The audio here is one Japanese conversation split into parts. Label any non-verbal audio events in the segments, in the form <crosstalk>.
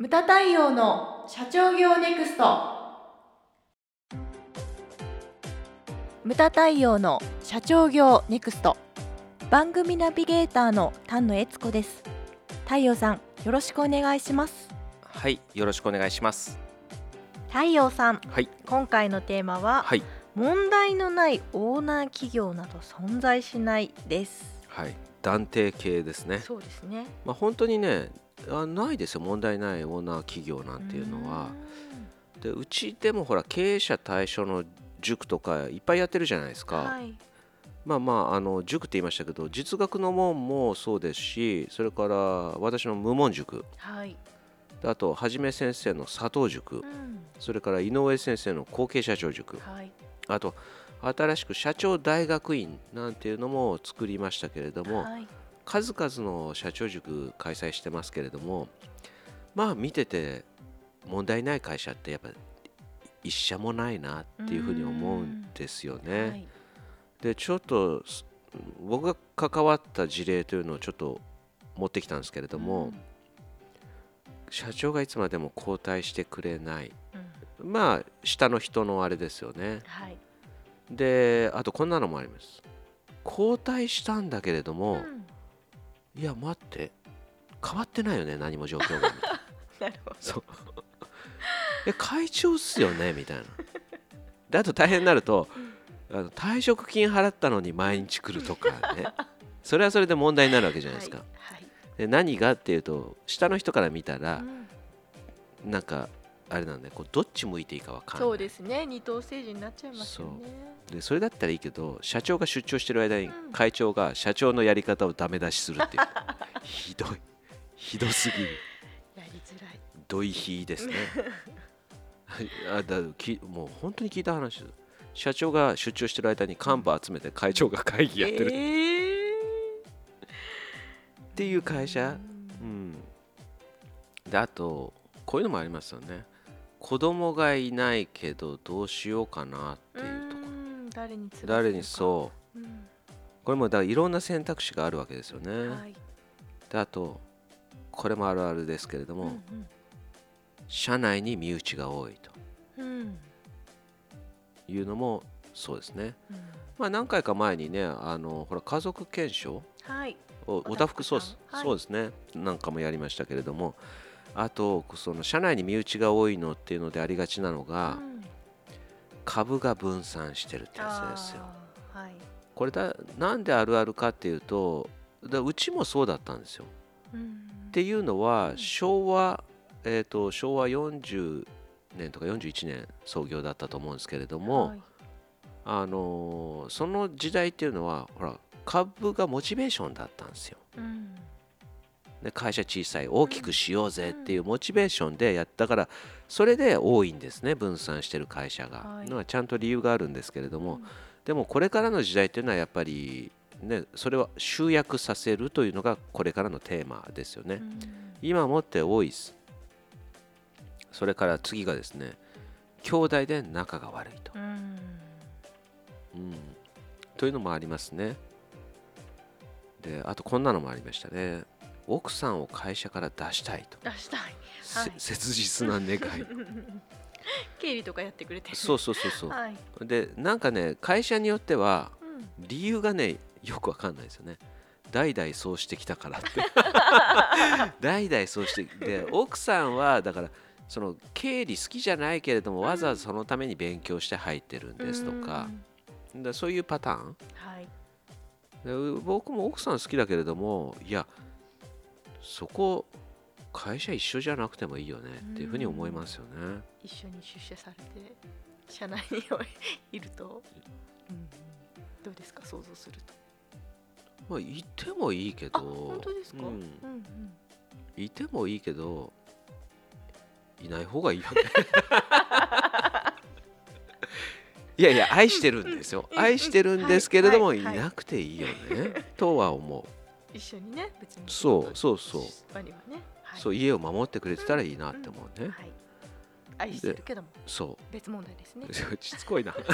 ムタ対応の社長業ネクスト。ムタ対応の社長業ネクスト。番組ナビゲーターの丹野悦子です。太陽さんよろしくお願いします。はい、よろしくお願いします。太陽さんはい、今回のテーマは、はい、問題のないオーナー企業など存在しないです。はい、断定系ですね。そうですね。まあ本当にね、あないですよ。問題ないオーナー企業なんていうのは。で、うちでもほら経営者対象の塾とかいっぱいやってるじゃないですか。はい。まあまああの塾って言いましたけど、実学の門もそうですし、それから私の無門塾、はい、であとはじめ先生の佐藤塾。う、ん。それから井上先生の後継社長塾、はい。あと新しく社長大学院なんていうのも作りましたけれども、はい数々の社長塾開催してますけれどもまあ見てて問題ない会社ってやっぱ一社もないなっていうふうに思うんですよね。はいでちょっとす僕が関わった事例というのをちょっと持ってきたんですけれども、うん社長がいつまでも交代してくれないうんまあ下の人のあれですよね。はいであとこんなのもあります。交代したんだけれども、うんいや待って。変わってないよね何も状況が。な <laughs> なるほど。そう。<laughs> え会長っすよねみたいな。であと大変になるとあの退職金払ったのに毎日来るとかね。それはそれで問題になるわけじゃないですか、はいで何がっていうと下の人から見たはらい、うん。なんかあれなんでこうどっち向いていいかわかんない。そうですね。二等政治になっちゃいますよね。でそれだったらいいけど社長が出張してる間にうん。会長が社長のやり方をダメ出しするっていう。<laughs> ひどい。ひどすぎる。やりづらい。どいひですね。はい。あだきもう本当に聞いた話。です社長が出張してる間に幹部集めて会長が会議やってる。っえていう会ー社、うん、であとこういうのもありますよね子供がいないけどどうしようかなっていうとこ。うん誰に誰にそう。うん。これもだからいろんな選択肢があるわけですよね、はい。であとこれもあるあるですけれども、うん社内に身内が多いと。うん。うんいうのもそうですね。うん。まあ何回か前にねあのほら家族検証はい。おおたふくそうはい。そうですね。なんかもやりましたけれどもあとその社内に身内が多いのっていうのでありがちなのが、うん。株が分散してるってやつですよ。はい。これだなんであるあるかっていうとだうちもそうだったんですよ。うん。っていうのは昭和、えー、と昭和40年とか41年創業だったと思うんですけれども、はい。あのーその時代っていうのはほら株がモチベーションだったんですよ。うんで会社小さい大きくしようぜっていうモチベーションでやったからそれで多いんですね分散してる会社が。はいのはちゃんと理由があるんですけれども、うんでもこれからの時代っていうのはやっぱりねそれは集約させるというのがこれからのテーマですよね。うん今もって多いです。それから次がですね兄弟で仲が悪いと。うんうん、というのもありますね。であとこんなのもありましたね。奥さんを会社から出したいと。出したいせはい切実な願い。<laughs> 経理とかやってくれてるそうそうそうそう。はいでなんかね会社によってはうん理由がねよくわかんないですよね。代々そうしてきたからって。<laughs> 代々そうしてで奥さんはだからその経理好きじゃないけれどもわざわざそのために勉強して入ってるんですとかう、んでそういうパターンはいで僕も奥さん好きだけれどもいやそこ会社一緒じゃなくてもいいよねっていうふうに思いますよね。一緒に出社されて社内にいると、うん、どうですか想像すると。まあいてもいいけどあ本当ですか、うん。うんうん。いてもいいけどいない方がいいよね。<laughs> いやいや愛してるんですよ。うん愛してるんですけれども、いはい。はいなくていいよね。とは思う、一緒にね別に。そうそうそう。ね、はい、そう家を守ってくれてたらいいなって思うね、はい、愛してるけども。そ別問題ですね。う <laughs> しつこいな。<laughs>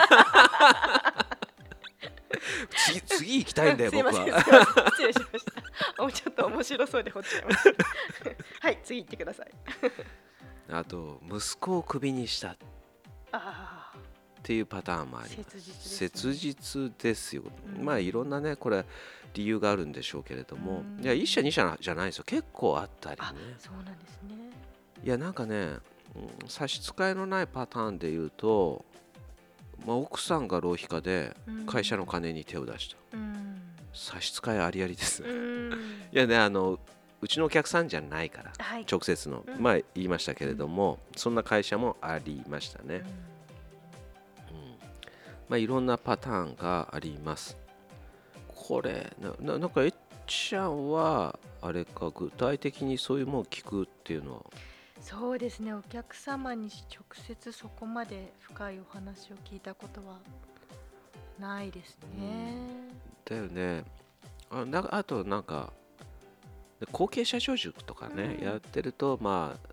次次行きたいんだよ僕は。失礼しましたもうちょっと面白そうで掘っちゃいました。はい次行ってください。あと息子をクビにしたっああていうパターンもあります。切実ですよ、うん。まあいろんなねこれ理由があるんでしょうけれども、うん。いや一社二社じゃないですよ。結構あったりね。あそうなんですね。いやなんかね、うん差し支えのないパターンで言うと、まあ、奥さんが浪費家でうん。会社の金に手を出した、うん。差し支えありありですね、うん。いやねあのうちのお客さんじゃないからはい。直接の、うん。まあ言いましたけれども、そんな会社もありましたね、まあいろんなパターンがあります。これなななんかえっちゃんはあれか具体的にそういうものを聞くっていうのは？そうですね。お客様に直接そこまで深いお話を聞いたことはないですね、だよね。あなあとなんかで後継者長塾とかね、うん。やってるとまあ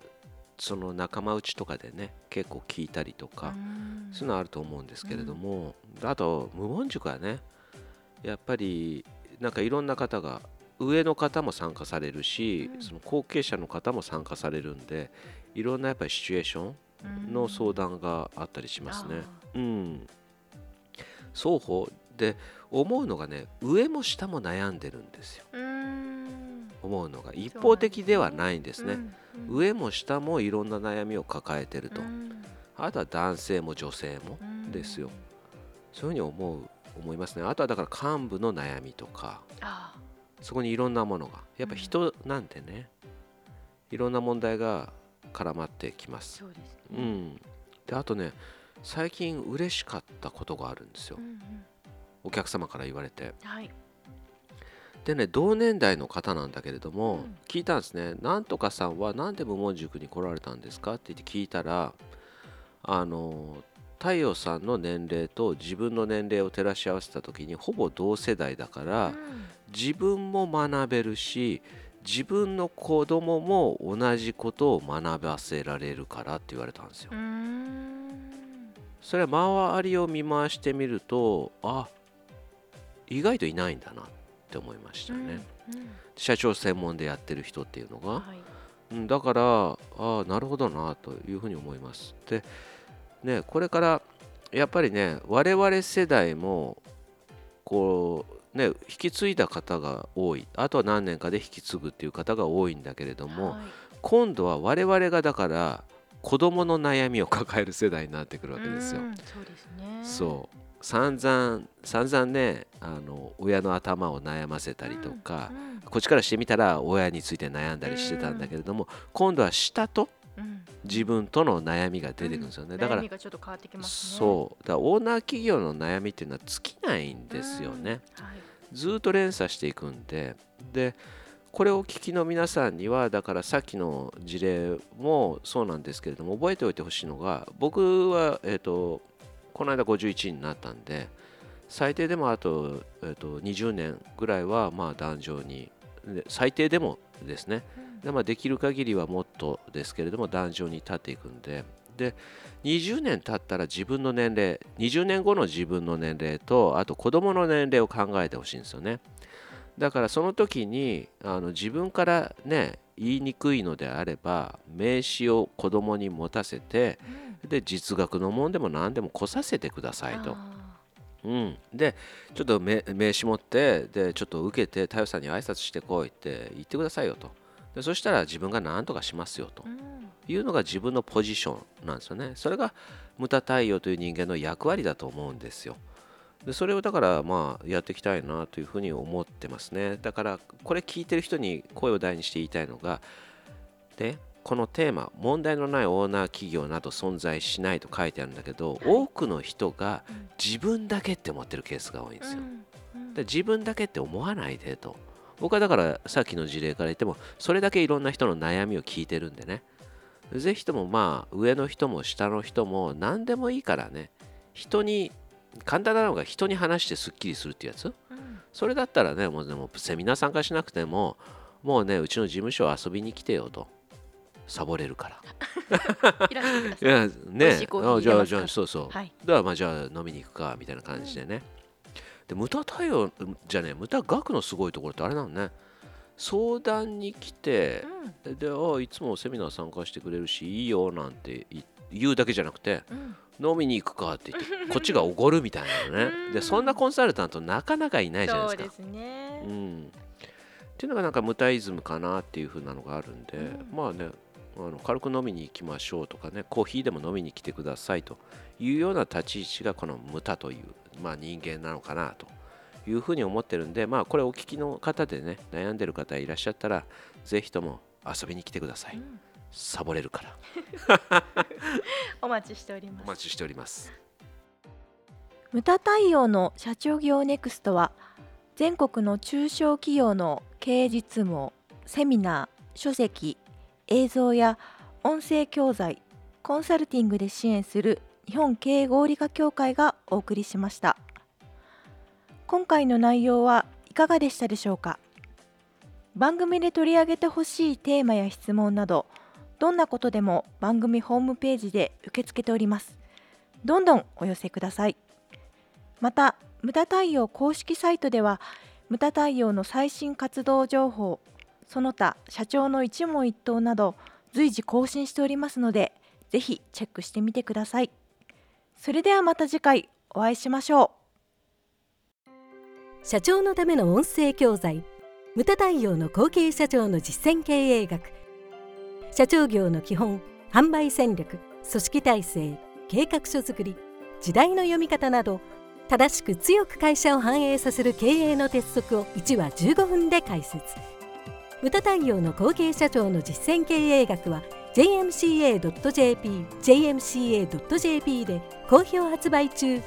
その仲間内とかでね結構聞いたりとか、うん。そういうのあると思うんですけれども、あと無言塾はねやっぱりなんかいろんな方が上の方も参加されるし、うん。その後継者の方も参加されるんでいろんなやっぱりシチュエーションの相談があったりしますね。うん、双方。で思うのがね上も下も悩んでるんですよ。思うのが。一方的ではないんですね。上も下もいろんな悩みを抱えてると、うん。あとは男性も女性もうん。ですよ。そういうふうに思う思いますね。あとはだから幹部の悩みとか。あそこにいろんなものが。やっぱ人なんてね、いろんな問題が絡まってきます。そうですね。うん。であとね最近嬉しかったことがあるんですよ。うんうん。お客様から言われて。はいでね同年代の方なんだけれども、うん。聞いたんですね「なんとかさんは何で無門塾に来られたんですか?」って言って聞いたらあの太陽さんの年齢と自分の年齢を照らし合わせた時にほぼ同世代だから、うん。自分も学べるし自分の子供も同じことを学ばせられるからって言われたんですよ。う。ん。それは周りを見回してみるとあ意外といないんだなって思いましたね。うん社長専門でやってる人っていうのが、はいうん、だからああなるほどなというふうに思います。でねこれからやっぱりね我々世代もこうね引き継いだ方が多いあとは何年かで引き継ぐっていう方が多いんだけれども、はい今度は我々がだから子供の悩みを抱える世代になってくるわけですよ。うんそうねそう散々散々ねあの親の頭を悩ませたりとか、うんこっちからしてみたら親について悩んだりしてたんだけれども、今度は下とうん。自分との悩みが出てくるんですよね、だから悩みがちょっと変わってきますね。そう。だからオーナー企業の悩みっていうのは尽きないんですよね、うん。はい。ずーっと連鎖していくんで。でこれをお聞きの皆さんにはだからさっきの事例もそうなんですけれども覚えておいてほしいのが僕は、えー、とこの間51になったんで最低でもあと,、えー、と20年ぐらいはまあ壇上にで最低でもですね。で、まあ、できる限りはもっとですけれども壇上に立っていくんで。で20年経ったら自分の年齢20年後の自分の年齢とあと子供の年齢を考えてほしいんですよね。だからその時にあの自分からね言いにくいのであれば名刺を子供に持たせてうん。で実学のもんでも何でも来させてくださいと。あうん、でちょっと名名刺持ってでちょっと受けて太陽さんに挨拶してこいって言ってくださいよと。でそしたら自分が何とかしますよと。いうのが自分のポジションなんですよね。それがムタ太陽という人間の役割だと思うんですよでそれをだからまあやっていきたいなというふうに思ってますね。だからこれ聞いてる人に声を大にして言いたいのがでこのテーマ問題のないオーナー企業など存在しないと書いてあるんだけど、多くの人がうん自分だけって思ってるケースが多いんですよ、うん。で自分だけって思わないでと。僕はだからさっきの事例から言ってもそれだけいろんな人の悩みを聞いてるんでね。ぜひともまあ上の人も下の人も何でもいいからね。人に簡単なのが人に話してすっきりするっていうやつ？うん。それだったらねもうでもセミナー参加しなくてももうねうちの事務所遊びに来てよと。サボれるから。いやね。じゃあじゃあそうそう、はい。だからまあじゃあ飲みに行くかみたいな感じでね、で無駄対応じゃねえ無駄額のすごいところってあれなのね。相談に来てうん。であいつもセミナー参加してくれるしいいよなんてい言うだけじゃなくてうん飲みに行くかって言ってこっちがおごるみたいなのね。うん。でそんなコンサルタントなかなかいないじゃないそうですか。ですね。うん、っていうのがなんか無駄イズムかなっていう風なのがあるんで、うん。まあねあの軽く飲みに行きましょうとかねコーヒーでも飲みに来てくださいというような立ち位置がこの無駄という、まあ、人間なのかなというふうに思ってるんでまあこれお聞きの方でね悩んでる方いらっしゃったらぜひとも遊びに来てください。うんサボれるから。お待ちしております。お待ちしております。無駄対応の社長業ネクストは全国の中小企業の経営実務をセミナー書籍映像や音声教材コンサルティングで支援する日本経営合理化協会がお送りしました。今回の内容はいかがでしたでしょうか？番組で取り上げてほしいテーマや質問などどんなことでも番組ホームページで受け付けております。どんどんお寄せください。また無駄対応公式サイトでは無駄対応の最新活動情報その他社長の一問一答など随時更新しておりますのでぜひチェックしてみてください。それではまた次回お会いしましょう。社長のための音声教材無駄対応の後継社長の実践経営学社長業の基本販売戦略組織体制計画書作り時代の読み方など正しく強く会社を繁栄させる経営の鉄則を1話15分で解説。無駄対応の後継社長の実践経営学は jmca.jp jmca.jp で好評発売中。